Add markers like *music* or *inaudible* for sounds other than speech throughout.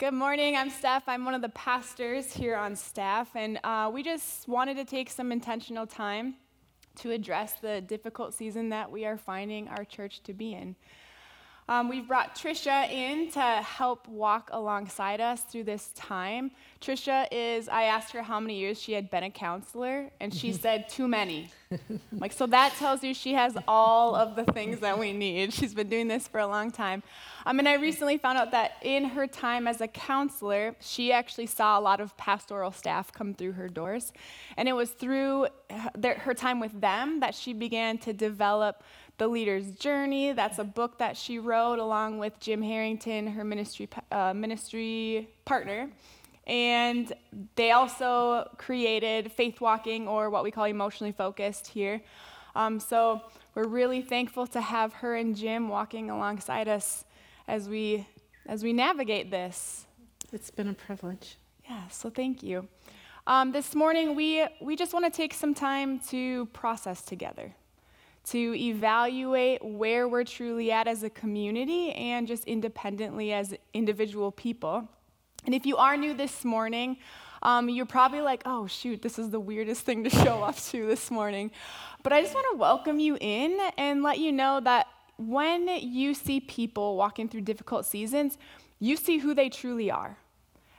Good morning. I'm Steph. I'm one of the pastors here on staff, and uh, we just wanted to take some intentional time to address the difficult season that we are finding our church to be in. Um, we've brought Trisha in to help walk alongside us through this time. Trisha is, I asked her how many years she had been a counselor, and she *laughs* said too many. like, so that tells you she has all of the things that we need. *laughs* She's been doing this for a long time. Um, and I recently found out that in her time as a counselor, she actually saw a lot of pastoral staff come through her doors. And it was through her time with them that she began to develop the Leader's Journey. That's a book that she wrote along with Jim Herrington, her ministry, uh, ministry partner. And they also created Faith Walking, or what we call emotionally focused here. Um, so we're really thankful to have her and Jim walking alongside us as we as we navigate this. It's been a privilege. Yeah, so thank you. Um, this morning, we, we just want to take some time to process together to evaluate where we're truly at as a community and just independently as individual people. And if you are new this morning, um, you're probably like, oh, shoot, this is the weirdest thing to show up to this morning. But I just want to welcome you in and let you know that when you see people walking through difficult seasons, you see who they truly are.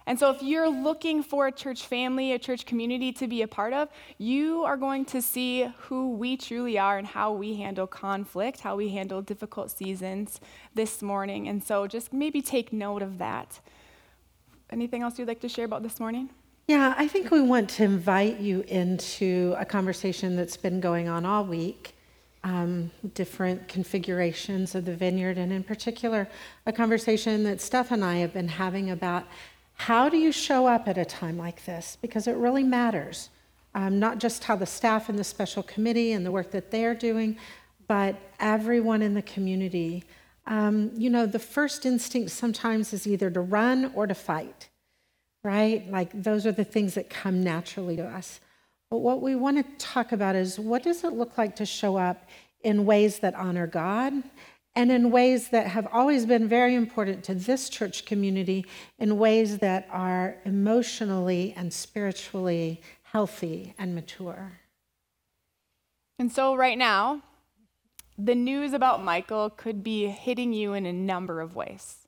And so, if you're looking for a church family, a church community to be a part of, you are going to see who we truly are and how we handle conflict, how we handle difficult seasons this morning. And so, just maybe take note of that. Anything else you'd like to share about this morning? Yeah, I think we want to invite you into a conversation that's been going on all week. Um, different configurations of the vineyard, and in particular, a conversation that Steph and I have been having about how do you show up at a time like this? Because it really matters. Um, not just how the staff and the special committee and the work that they're doing, but everyone in the community. Um, you know, the first instinct sometimes is either to run or to fight, right? Like those are the things that come naturally to us. But what we want to talk about is what does it look like to show up in ways that honor God and in ways that have always been very important to this church community, in ways that are emotionally and spiritually healthy and mature. And so, right now, the news about Michael could be hitting you in a number of ways.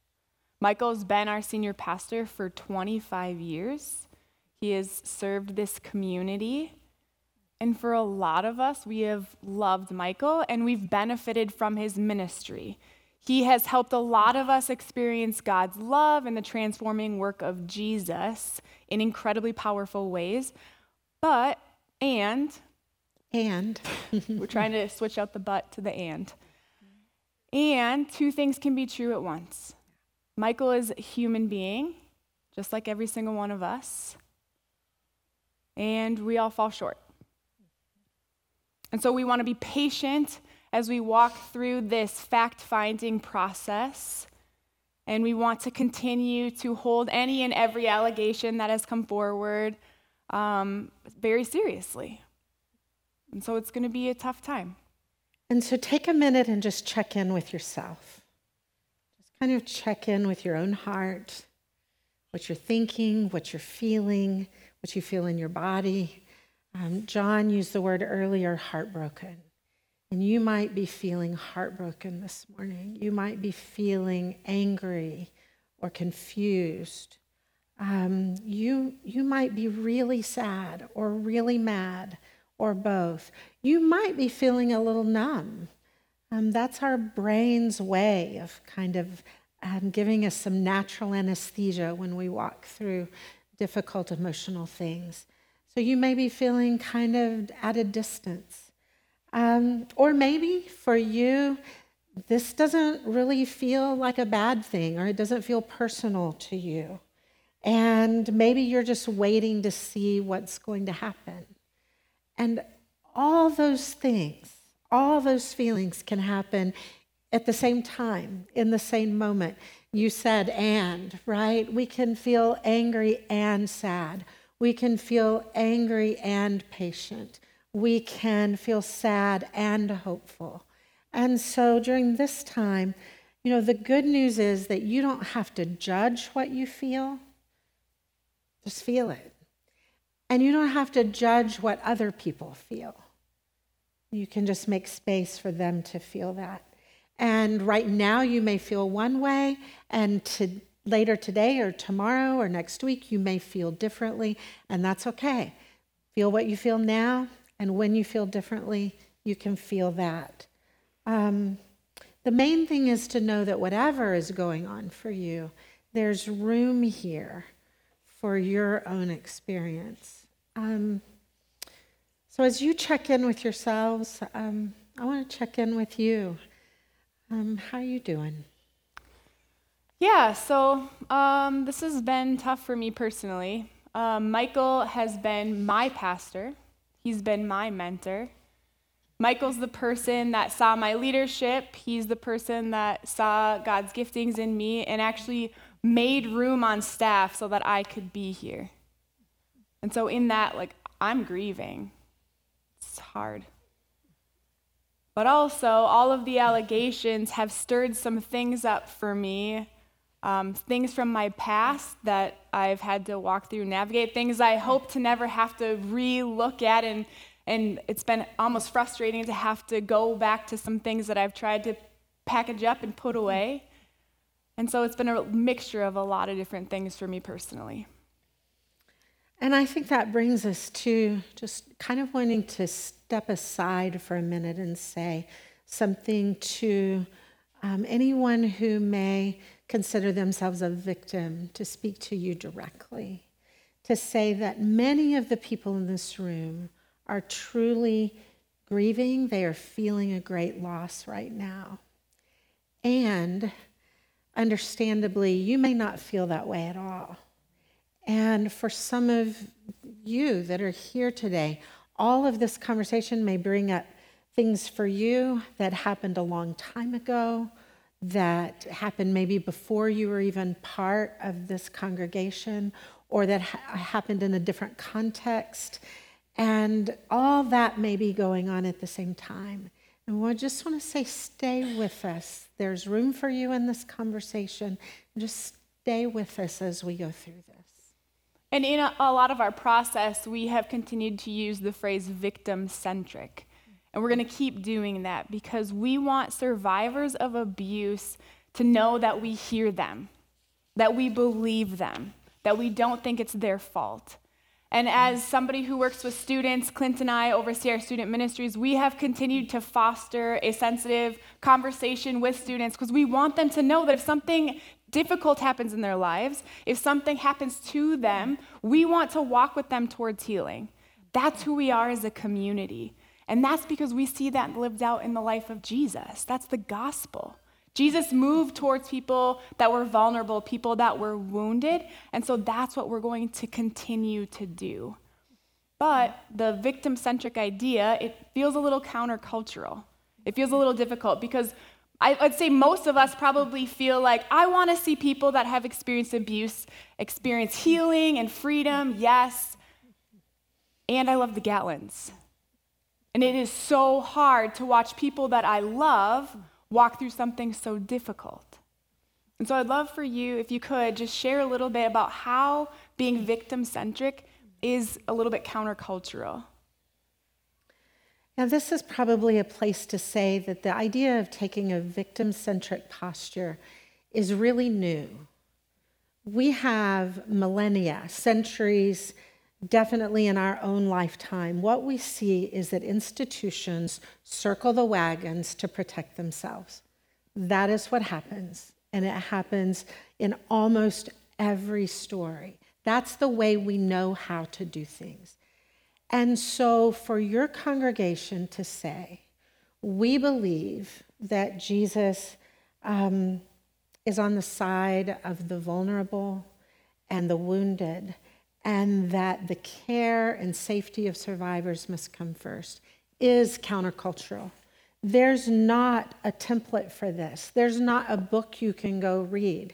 Michael's been our senior pastor for 25 years. He has served this community and for a lot of us, we have loved Michael and we've benefited from his ministry. He has helped a lot of us experience God's love and the transforming work of Jesus in incredibly powerful ways. But, and, and, *laughs* we're trying to switch out the but to the and. And two things can be true at once. Michael is a human being, just like every single one of us, and we all fall short. And so we want to be patient as we walk through this fact finding process. And we want to continue to hold any and every allegation that has come forward um, very seriously. And so it's going to be a tough time. And so take a minute and just check in with yourself. Just kind of check in with your own heart, what you're thinking, what you're feeling, what you feel in your body. Um, John used the word earlier, heartbroken. And you might be feeling heartbroken this morning. You might be feeling angry or confused. Um, you, you might be really sad or really mad or both. You might be feeling a little numb. Um, that's our brain's way of kind of um, giving us some natural anesthesia when we walk through difficult emotional things. So you may be feeling kind of at a distance. Um, or maybe for you, this doesn't really feel like a bad thing or it doesn't feel personal to you. And maybe you're just waiting to see what's going to happen. And all those things, all those feelings can happen at the same time, in the same moment. You said and, right? We can feel angry and sad. We can feel angry and patient. We can feel sad and hopeful. And so during this time, You know, the good news is that you don't have to judge what you feel, just feel it. And you don't have to judge what other people feel. You can just make space for them to feel that. And right now, you may feel one way, and to, later today or tomorrow or next week, you may feel differently, and that's okay. Feel what you feel now, and when you feel differently, you can feel that. Um, the main thing is to know that whatever is going on for you, there's room here for your own experience. Um, so as you check in with yourselves, um, I want to check in with you. Um, how are you doing? Yeah, so um, this has been tough for me personally. Um, Michael has been my pastor, he's been my mentor. Michael's the person that saw my leadership. He's the person that saw God's giftings in me and actually made room on staff so that I could be here. And so, in that, like, I'm grieving. It's hard. But also, all of the allegations have stirred some things up for me. Um, things from my past that I've had to walk through, navigate, things I hope to never have to re look at. And, and it's been almost frustrating to have to go back to some things that I've tried to package up and put away. And so it's been a mixture of a lot of different things for me personally. And I think that brings us to just kind of wanting to step aside for a minute and say something to um, anyone who may consider themselves a victim to speak to you directly. To say that many of the people in this room are truly grieving, they are feeling a great loss right now. And understandably, you may not feel that way at all. And for some of you that are here today, all of this conversation may bring up things for you that happened a long time ago, that happened maybe before you were even part of this congregation, or that ha- happened in a different context. And all that may be going on at the same time. And we just want to say, stay with us. There's room for you in this conversation. Just stay with us as we go through this. And in a, a lot of our process, we have continued to use the phrase victim centric. And we're going to keep doing that because we want survivors of abuse to know that we hear them, that we believe them, that we don't think it's their fault. And as somebody who works with students, Clint and I oversee our student ministries, we have continued to foster a sensitive conversation with students because we want them to know that if something difficult happens in their lives, if something happens to them, we want to walk with them towards healing. That's who we are as a community. And that's because we see that lived out in the life of Jesus. That's the gospel. Jesus moved towards people that were vulnerable, people that were wounded. And so that's what we're going to continue to do. But the victim centric idea, it feels a little countercultural. It feels a little difficult because I, would say most of us probably feel like I want to see people that have experienced abuse experience healing and freedom, yes. And I love the Gatlins. And it is so hard to watch people that I love walk through something so difficult. And so I'd love for you, if you could, just share a little bit about how being victim centric is a little bit countercultural. Now, this is probably a place to say that the idea of taking a victim centric posture is really new. We have millennia, centuries, definitely in our own lifetime. What we see is that institutions circle the wagons to protect themselves. That is what happens, and it happens in almost every story. That's the way we know how to do things. And so, for your congregation to say, we believe that Jesus um, is on the side of the vulnerable and the wounded, and that the care and safety of survivors must come first, is countercultural. There's not a template for this, there's not a book you can go read.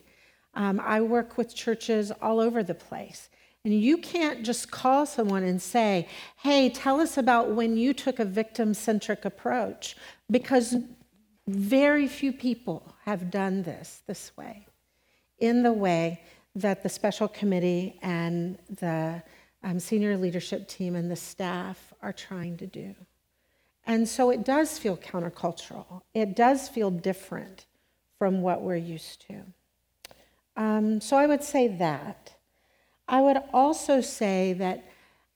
Um, I work with churches all over the place. And you can't just call someone and say, hey, tell us about when you took a victim centric approach, because very few people have done this this way, in the way that the special committee and the um, senior leadership team and the staff are trying to do. And so it does feel countercultural. It does feel different from what we're used to. Um, so I would say that. I would also say that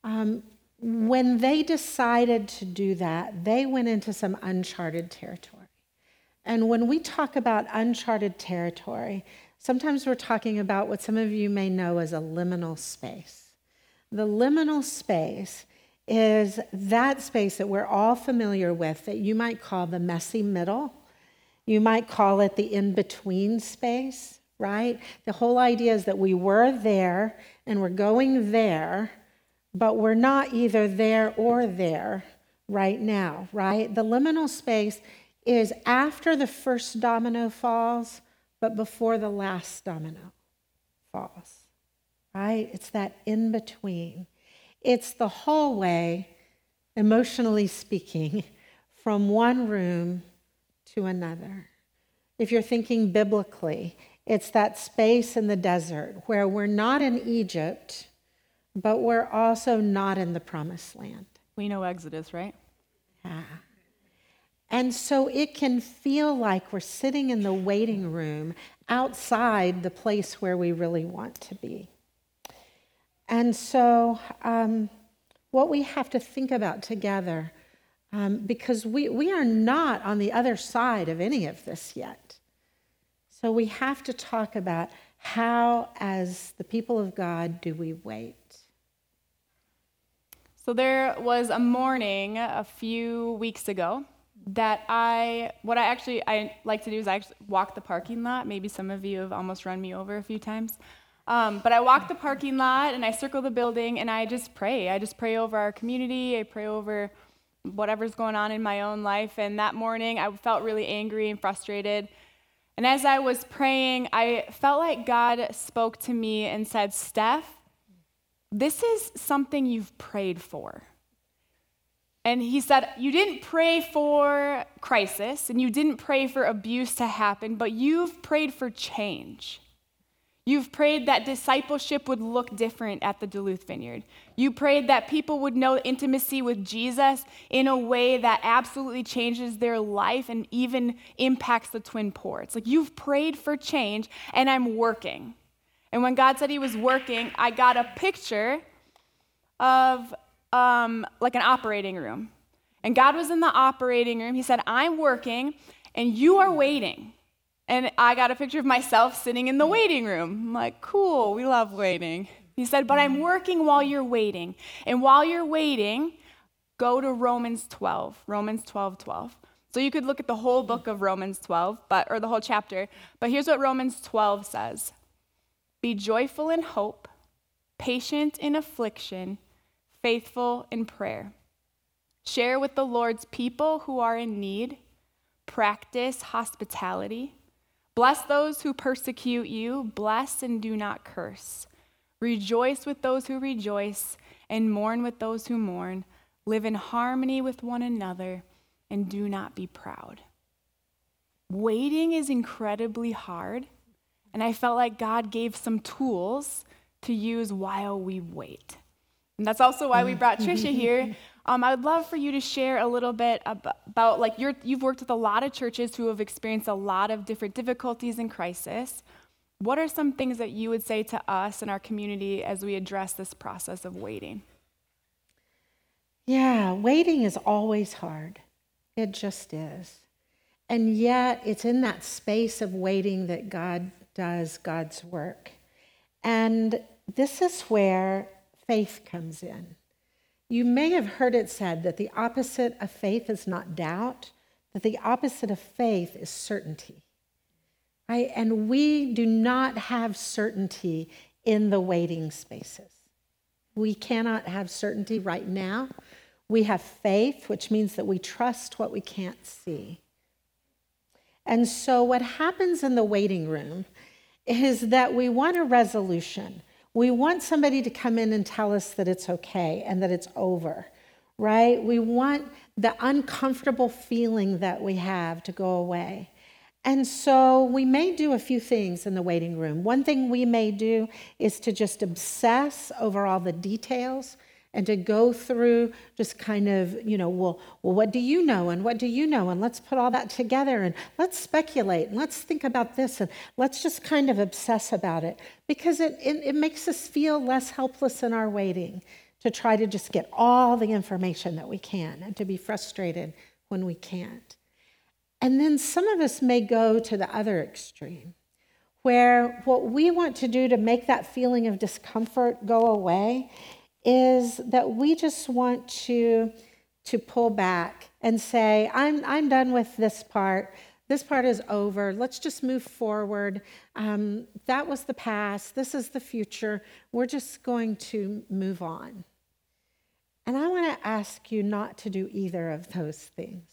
um, when they decided to do that, they went into some uncharted territory. And when we talk about uncharted territory, sometimes we're talking about what some of you may know as a liminal space. The liminal space is that space that we're all familiar with that you might call the messy middle. You might call it the in between space, right? The whole idea is that we were there and we're going there, but we're not either there or there right now, right? The liminal space is after the first domino falls, but before the last domino falls, right? It's that in between. It's the hallway, emotionally speaking, from one room to another. If you're thinking biblically, it's that space in the desert where we're not in Egypt, but we're also not in the promised land. We know Exodus, right? Yeah. And so it can feel like we're sitting in the waiting room outside the place where we really want to be. And so, um, what we have to think about together, um, because we, we are not on the other side of any of this yet. So, we have to talk about how, as the people of God, do we wait? So, there was a morning a few weeks ago that I, what I actually I like to do is I actually walk the parking lot. Maybe some of you have almost run me over a few times. Um, but I walk the parking lot and I circle the building and I just pray. I just pray over our community. I pray over whatever's going on in my own life. And that morning I felt really angry and frustrated. And as I was praying, I felt like God spoke to me and said, Steph, this is something you've prayed for. And he said, You didn't pray for crisis and you didn't pray for abuse to happen, but you've prayed for change. You've prayed that discipleship would look different at the Duluth Vineyard. You prayed that people would know intimacy with Jesus in a way that absolutely changes their life and even impacts the Twin Ports. Like you've prayed for change, and I'm working. And when God said He was working, I got a picture of um, like an operating room. And God was in the operating room. He said, I'm working, and you are waiting. And I got a picture of myself sitting in the waiting room. I'm like, cool, we love waiting. He said, but I'm working while you're waiting. And while you're waiting, go to Romans 12, Romans 12, 12. So you could look at the whole book of Romans 12, but or the whole chapter. But here's what Romans 12 says. Be joyful in hope, patient in affliction, faithful in prayer. Share with the Lord's people who are in need. Practice hospitality. Bless those who persecute you. Bless and do not curse. Rejoice with those who rejoice, and mourn with those who mourn. Live in harmony with one another, and do not be proud. Waiting is incredibly hard, and I felt like God gave some tools to use while we wait. And that's also why we brought Trisha here. Um, I would love for you to share a little bit about, about like you you've worked with a lot of churches who have experienced a lot of different difficulties and crisis. What are some things that you would say to us and our community as we address this process of waiting? Yeah, waiting is always hard. It just is. And yet, it's in that space of waiting that God does God's work. And this is where faith comes in. You may have heard it said that the opposite of faith is not doubt, that the opposite of faith is certainty. Right? And we do not have certainty in the waiting spaces. We cannot have certainty right now. We have faith, which means that we trust what we can't see. And so, what happens in the waiting room is that we want a resolution. We want somebody to come in and tell us that it's okay and that it's over, right? We want the uncomfortable feeling that we have to go away. And so we may do a few things in the waiting room. One thing we may do is to just obsess over all the details and to go through just kind of, you know, well, well, what do you know and what do you know? And let's put all that together and let's speculate and let's think about this and let's just kind of obsess about it because it, it, it makes us feel less helpless in our waiting to try to just get all the information that we can and to be frustrated when we can't. And then some of us may go to the other extreme, where what we want to do to make that feeling of discomfort go away is that we just want to, to pull back and say, I'm, I'm done with this part. This part is over. Let's just move forward. Um, that was the past. This is the future. We're just going to move on. And I want to ask you not to do either of those things.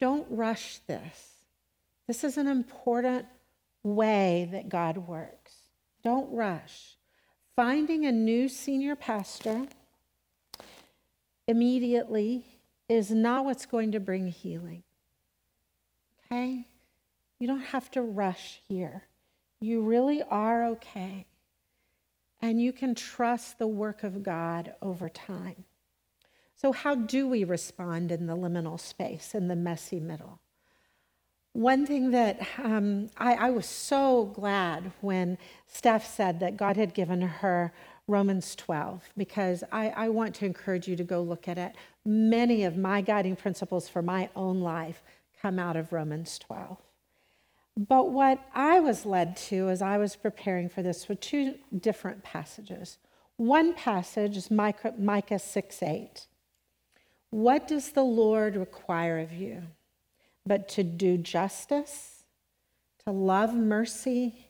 Don't rush this. This is an important way that God works. Don't rush. Finding a new senior pastor immediately is not what's going to bring healing. Okay? You don't have to rush here. You really are okay and you can trust the work of God over time. So, how do we respond in the liminal space, in the messy middle? One thing that um, I, I was so glad when Steph said that God had given her Romans 12, because I, I want to encourage you to go look at it. Many of my guiding principles for my own life come out of Romans 12. But what I was led to as I was preparing for this were two different passages. One passage is Micah, Micah 6 8. What does the Lord require of you? But to do justice, to love mercy,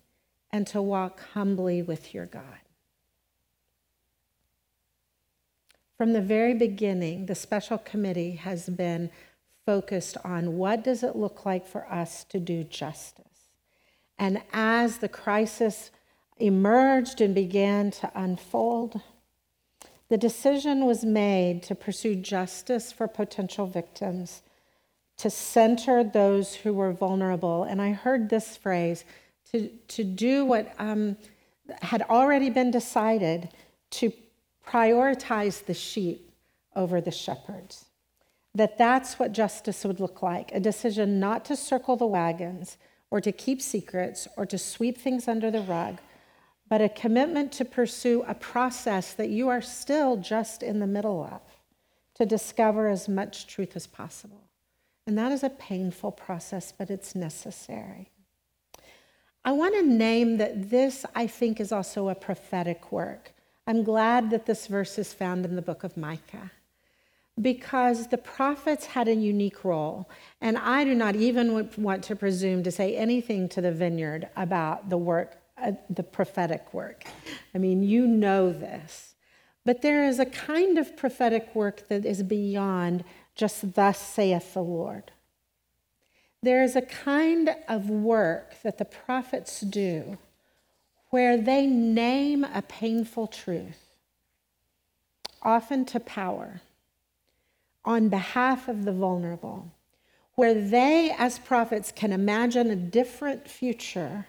and to walk humbly with your God. From the very beginning, the special committee has been focused on what does it look like for us to do justice. And as the crisis emerged and began to unfold, the decision was made to pursue justice for potential victims, to center those who were vulnerable. And I heard this phrase to, to do what um, had already been decided to prioritize the sheep over the shepherds that that's what justice would look like a decision not to circle the wagons or to keep secrets or to sweep things under the rug, but a commitment to pursue a process that you are still just in the middle of to discover as much truth as possible. And that is a painful process, but it's necessary. I want to name that this, I think, is also a prophetic work. I'm glad that this verse is found in the book of Micah because the prophets had a unique role. And I do not even want to presume to say anything to the vineyard about the work, uh, the prophetic work. I mean, you know this. But there is a kind of prophetic work that is beyond just thus saith the Lord. There is a kind of work that the prophets do where they name a painful truth, often to power on behalf of the vulnerable, where they, as prophets, can imagine a different future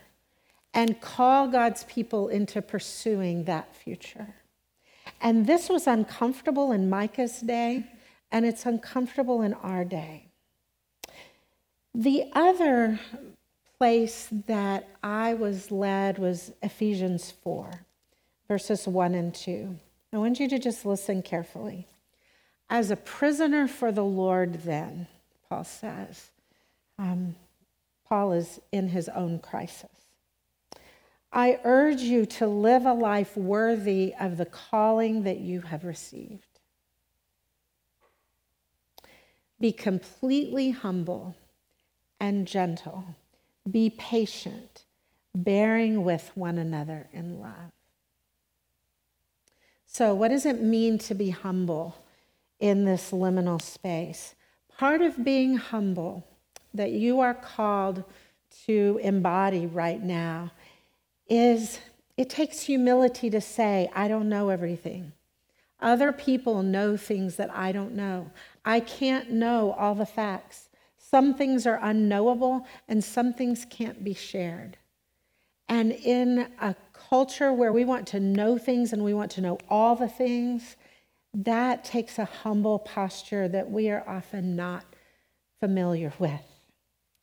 and call God's people into pursuing that future. And this was uncomfortable in Micah's day, and it's uncomfortable in our day. The other place that I was led was Ephesians 4, verses 1 and 2. I want you to just listen carefully. As a prisoner for the Lord, then, Paul says, um, Paul is in his own crisis. I urge you to live a life worthy of the calling that you have received. Be completely humble and gentle. Be patient, bearing with one another in love. So, what does it mean to be humble? in this liminal space. Part of being humble that you are called to embody right now is it takes humility to say, I don't know everything. Other people know things that I don't know. I can't know all the facts. Some things are unknowable and some things can't be shared. And in a culture where we want to know things and we want to know all the things, that takes a humble posture that we are often not familiar with.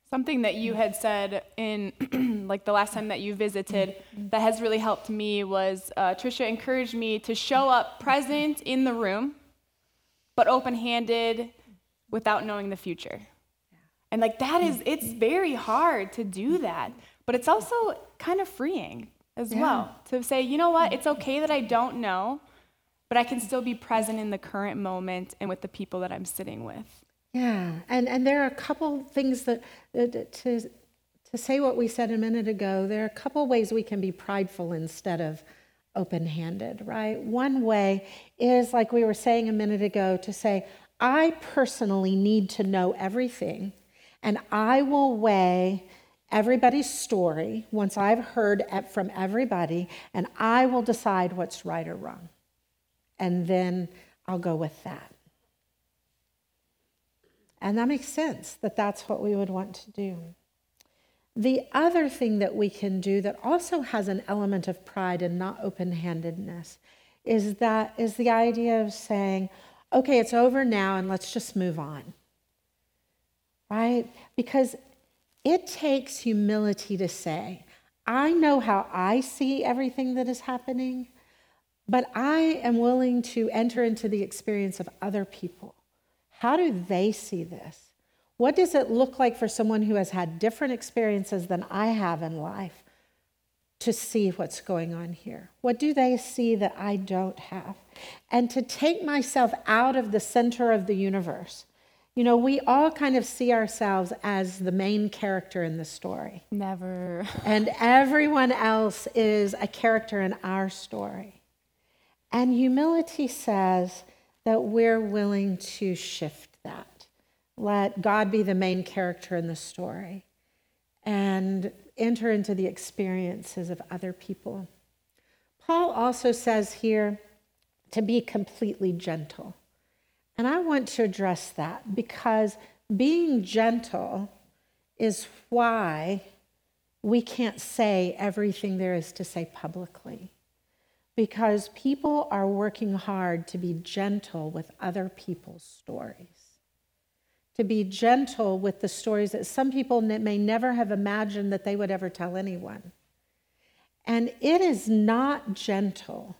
Something that you had said in *clears throat* like the last time that you visited that has really helped me was uh, Trisha encouraged me to show up present in the room, but open-handed without knowing the future. And like that is mm-hmm. it's very hard to do that, but it's also kind of freeing as yeah. well to say, you know what, it's mm-hmm. okay that I don't know, but I can still be present in the current moment and with the people that I'm sitting with. Yeah, and, and there are a couple things that, that to, to say what we said a minute ago, there are a couple ways we can be prideful instead of open handed, right? One way is, like we were saying a minute ago, to say, I personally need to know everything, and I will weigh everybody's story once I've heard from everybody, and I will decide what's right or wrong. And then I'll go with that. And that makes sense that that's what we would want to do. The other thing that we can do that also has an element of pride and not open handedness is that is the idea of saying, okay, it's over now and let's just move on. Right? Because it takes humility to say, I know how I see everything that is happening, but I am willing to enter into the experience of other people. How do they see this? What does it look like for someone who has had different experiences than I have in life to see what's going on here? What do they see that I don't have? And to take myself out of the center of the universe. You know, we all kind of see ourselves as the main character in the story. Never. *laughs* and everyone else is a character in our story. And humility says, that we're willing to shift that. Let God be the main character in the story and enter into the experiences of other people. Paul also says here to be completely gentle. And I want to address that because being gentle is why we can't say everything there is to say publicly because people are working hard to be gentle with other people's stories, to be gentle with the stories that some people may never have imagined that they would ever tell anyone. And it is not gentle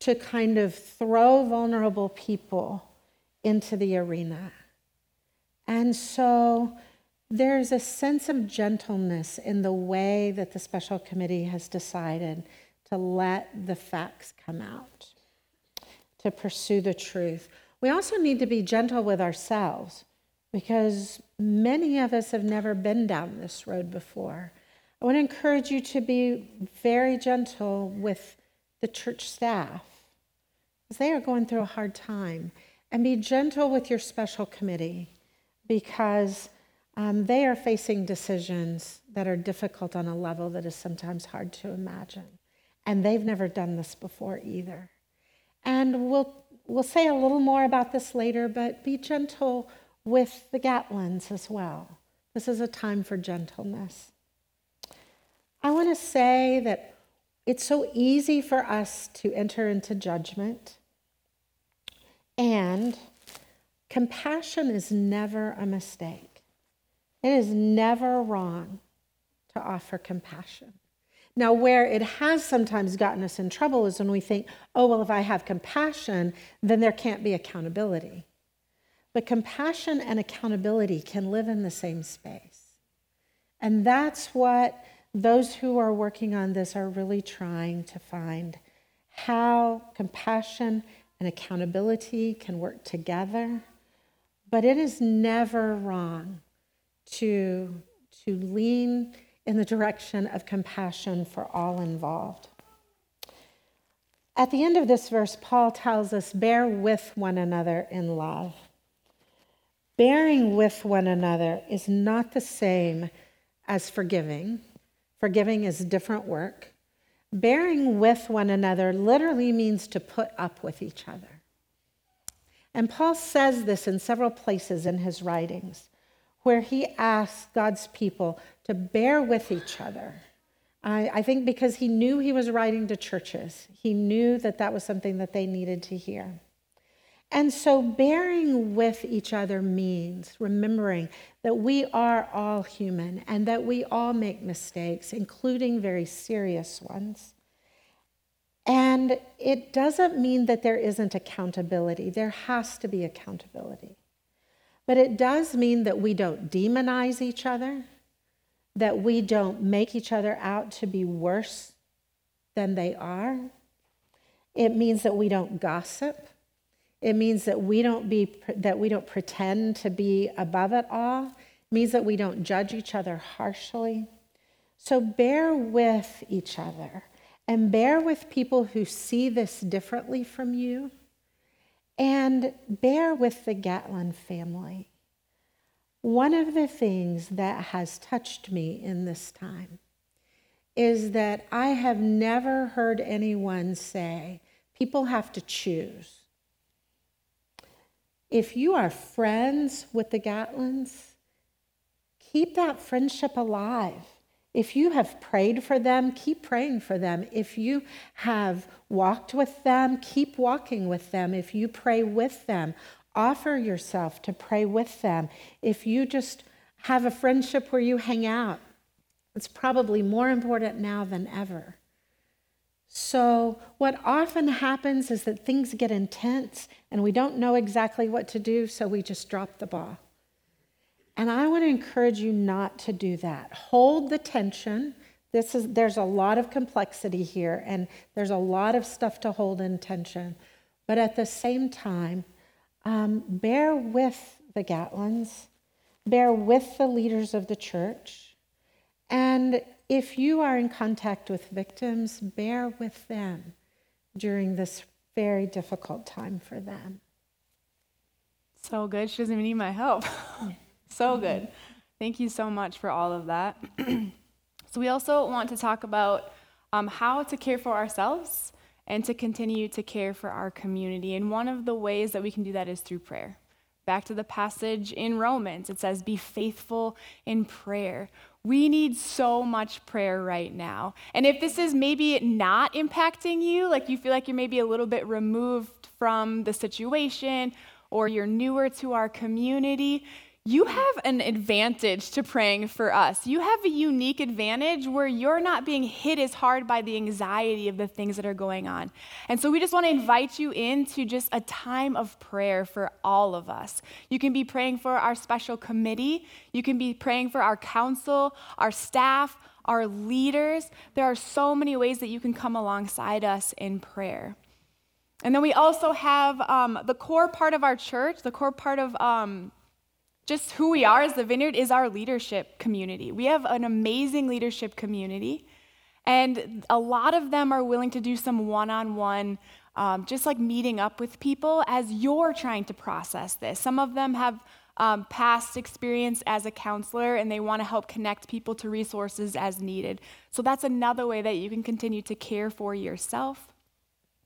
to kind of throw vulnerable people into the arena. And so there's a sense of gentleness in the way that the special committee has decided to let the facts come out, to pursue the truth. We also need to be gentle with ourselves because many of us have never been down this road before. I want to encourage you to be very gentle with the church staff because they are going through a hard time. And be gentle with your special committee because um, they are facing decisions that are difficult on a level that is sometimes hard to imagine and they've never done this before either. And we'll, we'll say a little more about this later, but be gentle with the Gatlins as well. This is a time for gentleness. I want to say that it's so easy for us to enter into judgment, and compassion is never a mistake. It is never wrong to offer compassion. Now, where it has sometimes gotten us in trouble is when we think, oh, well, if I have compassion, then there can't be accountability. But compassion and accountability can live in the same space. And that's what those who are working on this are really trying to find how compassion and accountability can work together. But it is never wrong to, to lean in the direction of compassion for all involved. At the end of this verse, Paul tells us, bear with one another in love. Bearing with one another is not the same as forgiving. Forgiving is different work. Bearing with one another literally means to put up with each other. And Paul says this in several places in his writings, where he asks God's people to bear with each other. I, I, think because he knew he was writing to churches, he knew that that was something that they needed to hear. And so, bearing with each other means remembering that we are all human and that we all make mistakes, including very serious ones. And it doesn't mean that there isn't accountability, there has to be accountability. But it does mean that we don't demonize each other, that we don't make each other out to be worse than they are. It means that we don't gossip. It means that we don't be that we don't pretend to be above it all. It means that we don't judge each other harshly. So bear with each other and bear with people who see this differently from you and bear with the Gatlin family. One of the things that has touched me in this time is that I have never heard anyone say people have to choose if you are friends with the Gatlins, keep that friendship alive. If you have prayed for them, keep praying for them. If you have walked with them, keep walking with them. If you pray with them, offer yourself to pray with them. If you just have a friendship where you hang out, it's probably more important now than ever. So, what often happens is that things get intense and we don't know exactly what to do, so we just drop the ball. And I want to encourage you not to do that. Hold the tension. This is, there's a lot of complexity here, and there's a lot of stuff to hold in tension. But at the same time, um, bear with the Gatlins, bear with the leaders of the church, and if you are in contact with victims, bear with them during this very difficult time for them. So good. She doesn't even need my help. *laughs* so good. Thank you so much for all of that. *clears throat* so, we also want to talk about um, how to care for ourselves and to continue to care for our community. And one of the ways that we can do that is through prayer. Back to the passage in Romans, it says, Be faithful in prayer. We need so much prayer right now. And if this is maybe not impacting you, like you feel like you're maybe a little bit removed from the situation or you're newer to our community, you have an advantage to praying for us. You have a unique advantage where you're not being hit as hard by the anxiety of the things that are going on. And so we just want to invite you into just a time of prayer for all of us. You can be praying for our special committee, you can be praying for our council, our staff, our leaders. There are so many ways that you can come alongside us in prayer. And then we also have um, the core part of our church, the core part of um, just who we are as the Vineyard is our leadership community. We have an amazing leadership community, and a lot of them are willing to do some one on one, just like meeting up with people as you're trying to process this. Some of them have um, past experience as a counselor and they want to help connect people to resources as needed. So that's another way that you can continue to care for yourself.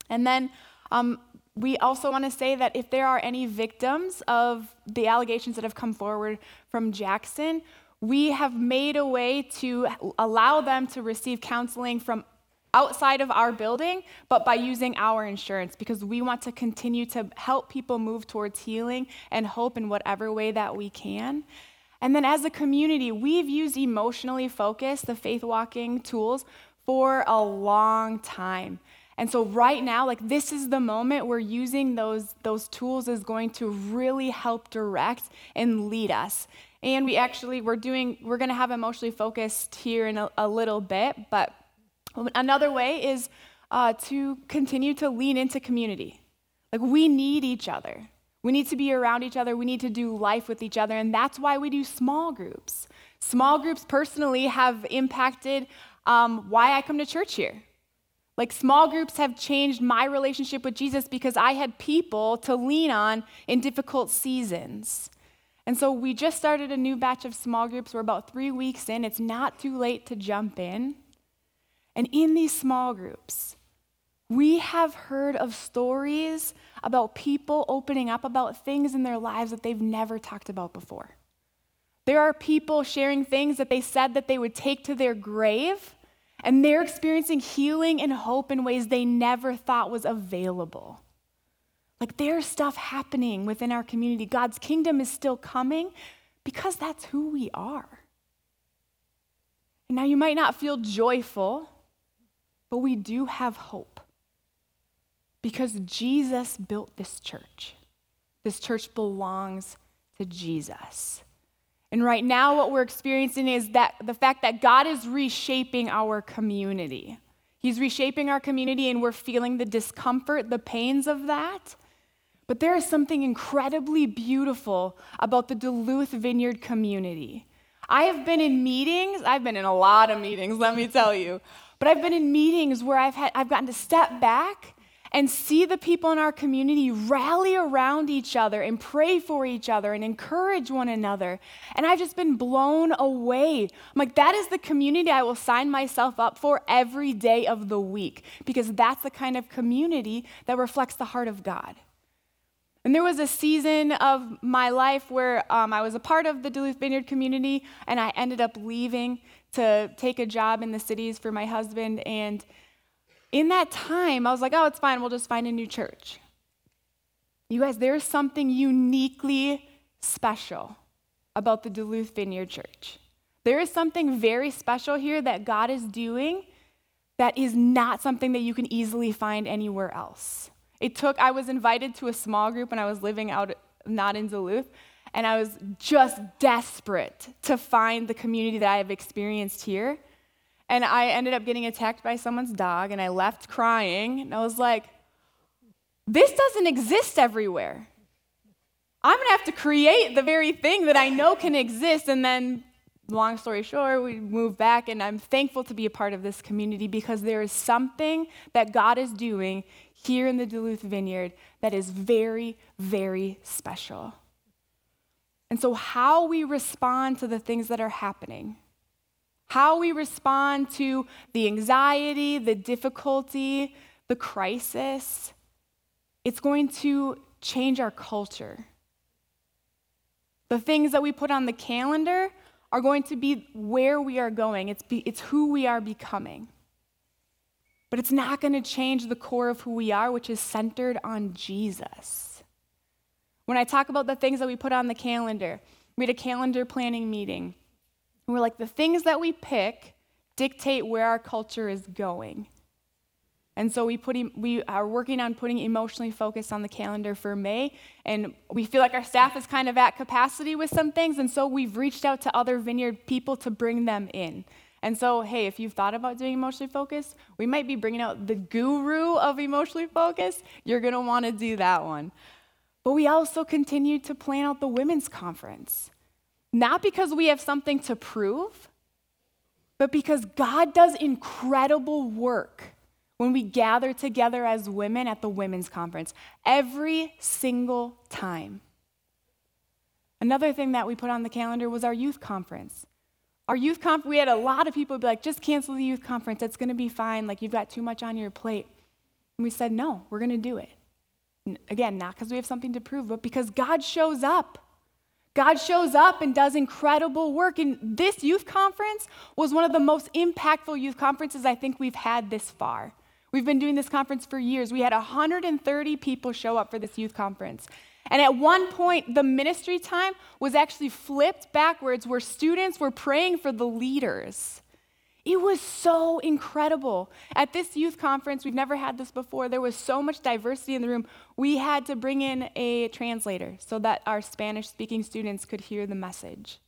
And then um, we also want to say that if there are any victims of the allegations that have come forward from Jackson, we have made a way to allow them to receive counseling from outside of our building, but by using our insurance because we want to continue to help people move towards healing and hope in whatever way that we can. And then as a community, we've used emotionally focused, the faith walking tools for a long time. And so right now, like this is the moment where using those, those tools is going to really help direct and lead us. And we actually, we're doing, we're gonna have emotionally focused here in a, a little bit, but another way is uh, to continue to lean into community. Like we need each other. We need to be around each other. We need to do life with each other. And that's why we do small groups. Small groups personally have impacted um, why I come to church here. Like small groups have changed my relationship with Jesus because I had people to lean on in difficult seasons. And so we just started a new batch of small groups. We're about three weeks in. It's not too late to jump in. And in these small groups, We have heard of stories about people opening up about things in their lives that they've never talked about before. There are people sharing things that they said that they would take to their grave, and they're experiencing healing and hope in ways they never thought was available. Like there's stuff happening within our community. God's kingdom is still coming because that's who we are. And now you might not feel joyful, but we do have hope because Jesus built this church. This church belongs to Jesus. And right now, what we're experiencing is that the fact that God is reshaping our community. He's reshaping our community, and we're feeling the discomfort, the pains of that. But there is something incredibly beautiful about the Duluth Vineyard community. I have been in meetings, I've been in a lot of meetings, let me tell you. But I've been in meetings where I've, had, I've gotten to step back and see the people in our community rally around each other and pray for each other and encourage one another. And I've just been blown away. I'm like, that is the community I will sign myself up for every day of the week because that's the kind of community that reflects the heart of God. And there was a season of my life where um, I was a part of the Duluth Vineyard community, and I ended up leaving to take a job in the cities for my husband. And in that time, I was like, oh, it's fine. We'll just find a new church. You guys, there's something uniquely special about the Duluth Vineyard Church. There is something very special here that God is doing that is not something that you can easily find anywhere else. It took, I was invited to a small group when I was living out, not in Duluth, and I was just desperate to find the community that I have experienced here. And I ended up getting attacked by someone's dog, and I left crying. And I was like, this doesn't exist everywhere. I'm to have to create the very thing that I know can exist. And then, long story short, we moved back, and I'm thankful to be a part of this community because there is something that God is doing here in the Duluth Vineyard that is very, very special. And so, how we respond to the things that are happening how we respond to the anxiety, the difficulty, the crisis, it's going to change our culture. The things that we put on the calendar are going to be where we are going, it's, be, it's who we are becoming. But it's not going to change the core of who we are, which is centered on Jesus. When I talk about the things that we put on the calendar, we had a calendar planning meeting. And we're like, the things that we pick dictate where our culture is going. And so we, put, we are working on putting emotionally focused on the calendar for May, and we feel like our staff is kind of at capacity with some things, and so we've reached out to other vineyard people to bring them in. And so, hey, if you've thought about doing emotionally focused, we might be bringing out the guru of emotionally focused. You're going to want to do that one. But we also continue to plan out the women's conference. Not because we have something to prove, but because God does incredible work when we gather together as women at the women's conference every single time. Another thing that we put on the calendar was our youth conference. Our youth conference, we had a lot of people be like, just cancel the youth conference. It's going to be fine. Like, you've got too much on your plate. And we said, no, we're going to do it. Again, not because we have something to prove, but because God shows up. God shows up and does incredible work. And this youth conference was one of the most impactful youth conferences I think we've had this far. We've been doing this conference for years. We had 130 people show up for this youth conference. And at one point, the ministry time was actually flipped backwards where students were praying for the leaders. It was so incredible. At this youth conference, we've never had this before. There was so much diversity in the room. We had to bring in a translator so that our Spanish speaking students could hear the message.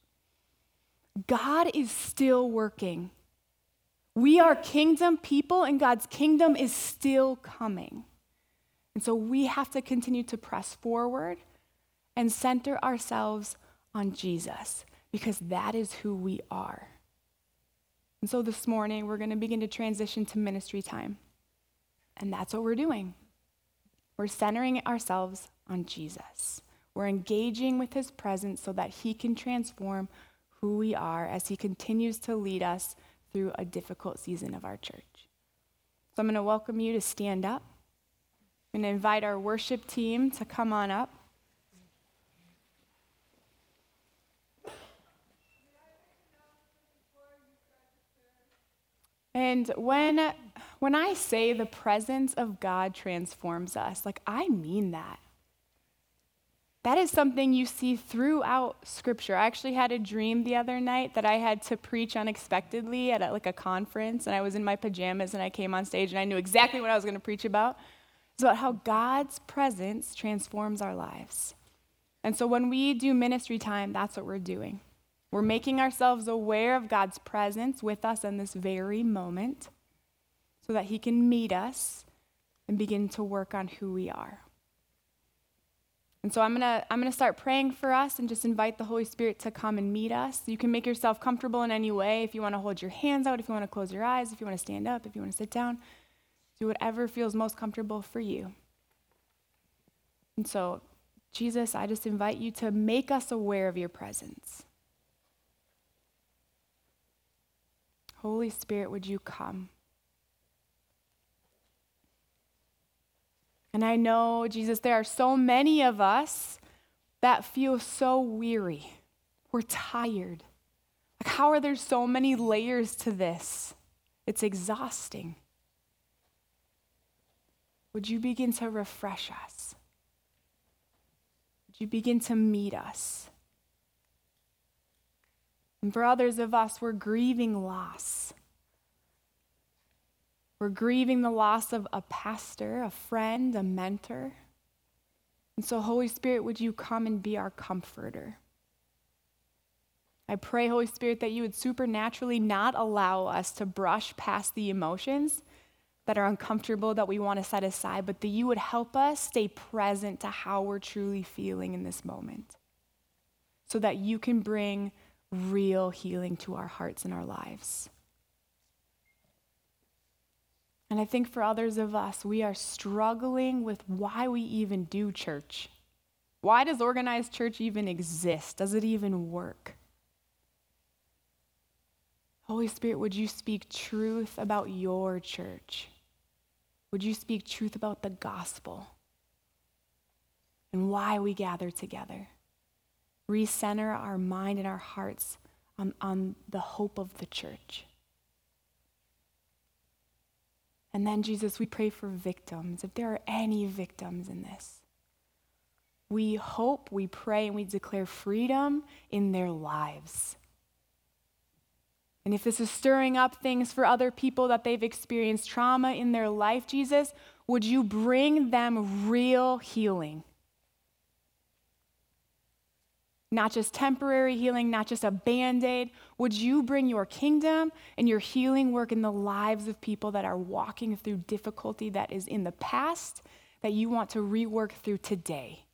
God is still working. We are kingdom people, and God's kingdom is still coming. And so we have to continue to press forward and center ourselves on Jesus because that is who we are. And so this morning, we're going to begin to transition to ministry time. And that's what we're doing. We're centering ourselves on Jesus. We're engaging with his presence so that he can transform who we are as he continues to lead us through a difficult season of our church. So I'm going to welcome you to stand up. I'm going to invite our worship team to come on up. And when, when I say the presence of God transforms us, like I mean that. That is something you see throughout Scripture. I actually had a dream the other night that I had to preach unexpectedly at a, like a conference, and I was in my pajamas and I came on stage and I knew exactly what I was going to preach about. It's about how God's presence transforms our lives. And so when we do ministry time, that's what we're doing. We're making ourselves aware of God's presence with us in this very moment so that He can meet us and begin to work on who we are. And so I'm going to I'm going to start praying for us and just invite the Holy Spirit to come and meet us. You can make yourself comfortable in any way. If you want to hold your hands out, if you want to close your eyes, if you want to stand up, if you want to sit down, do whatever feels most comfortable for you. And so, Jesus, I just invite you to make us aware of your presence. Holy Spirit, would you come? And I know, Jesus, there are so many of us that feel so weary. We're tired. Like, how are there so many layers to this? It's exhausting. Would you begin to refresh us? Would you begin to meet us? And for others of us, we're grieving loss. We're grieving the loss of a pastor, a friend, a mentor. And so, Holy Spirit, would you come and be our comforter? I pray, Holy Spirit, that you would supernaturally not allow us to brush past the emotions that are uncomfortable that we want to set aside, but that you would help us stay present to how we're truly feeling in this moment so that you can bring real healing to our hearts and our lives. And I think for others of us, we are struggling with why we even do church. Why does organized church even exist? Does it even work? Holy Spirit, would you speak truth about your church? Would you speak truth about the gospel and why we gather together? Recenter our mind and our hearts on, on the hope of the church. And then, Jesus, we pray for victims, if there are any victims in this. We hope, we pray, and we declare freedom in their lives. And if this is stirring up things for other people that they've experienced trauma in their life, Jesus, would you bring them real healing? Not just temporary healing, not just a band aid. Would you bring your kingdom and your healing work in the lives of people that are walking through difficulty that is in the past that you want to rework through today?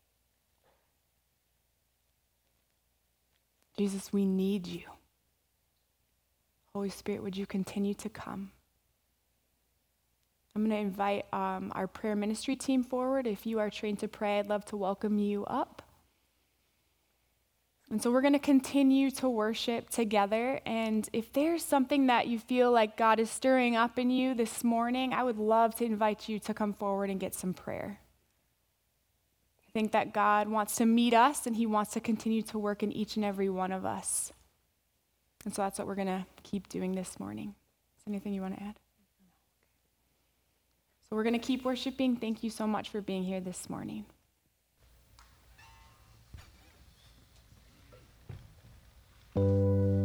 Jesus, we need you. Holy Spirit, would you continue to come? I'm going to invite um, our prayer ministry team forward. If you are trained to pray, I'd love to welcome you up. And so we're going to continue to worship together. And if there's something that you feel like God is stirring up in you this morning, I would love to invite you to come forward and get some prayer. I think that God wants to meet us and He wants to continue to work in each and every one of us. And so that's what we're going to keep doing this morning. Is anything you want to add? So we're going to keep worshiping. Thank you so much for being here this morning. Música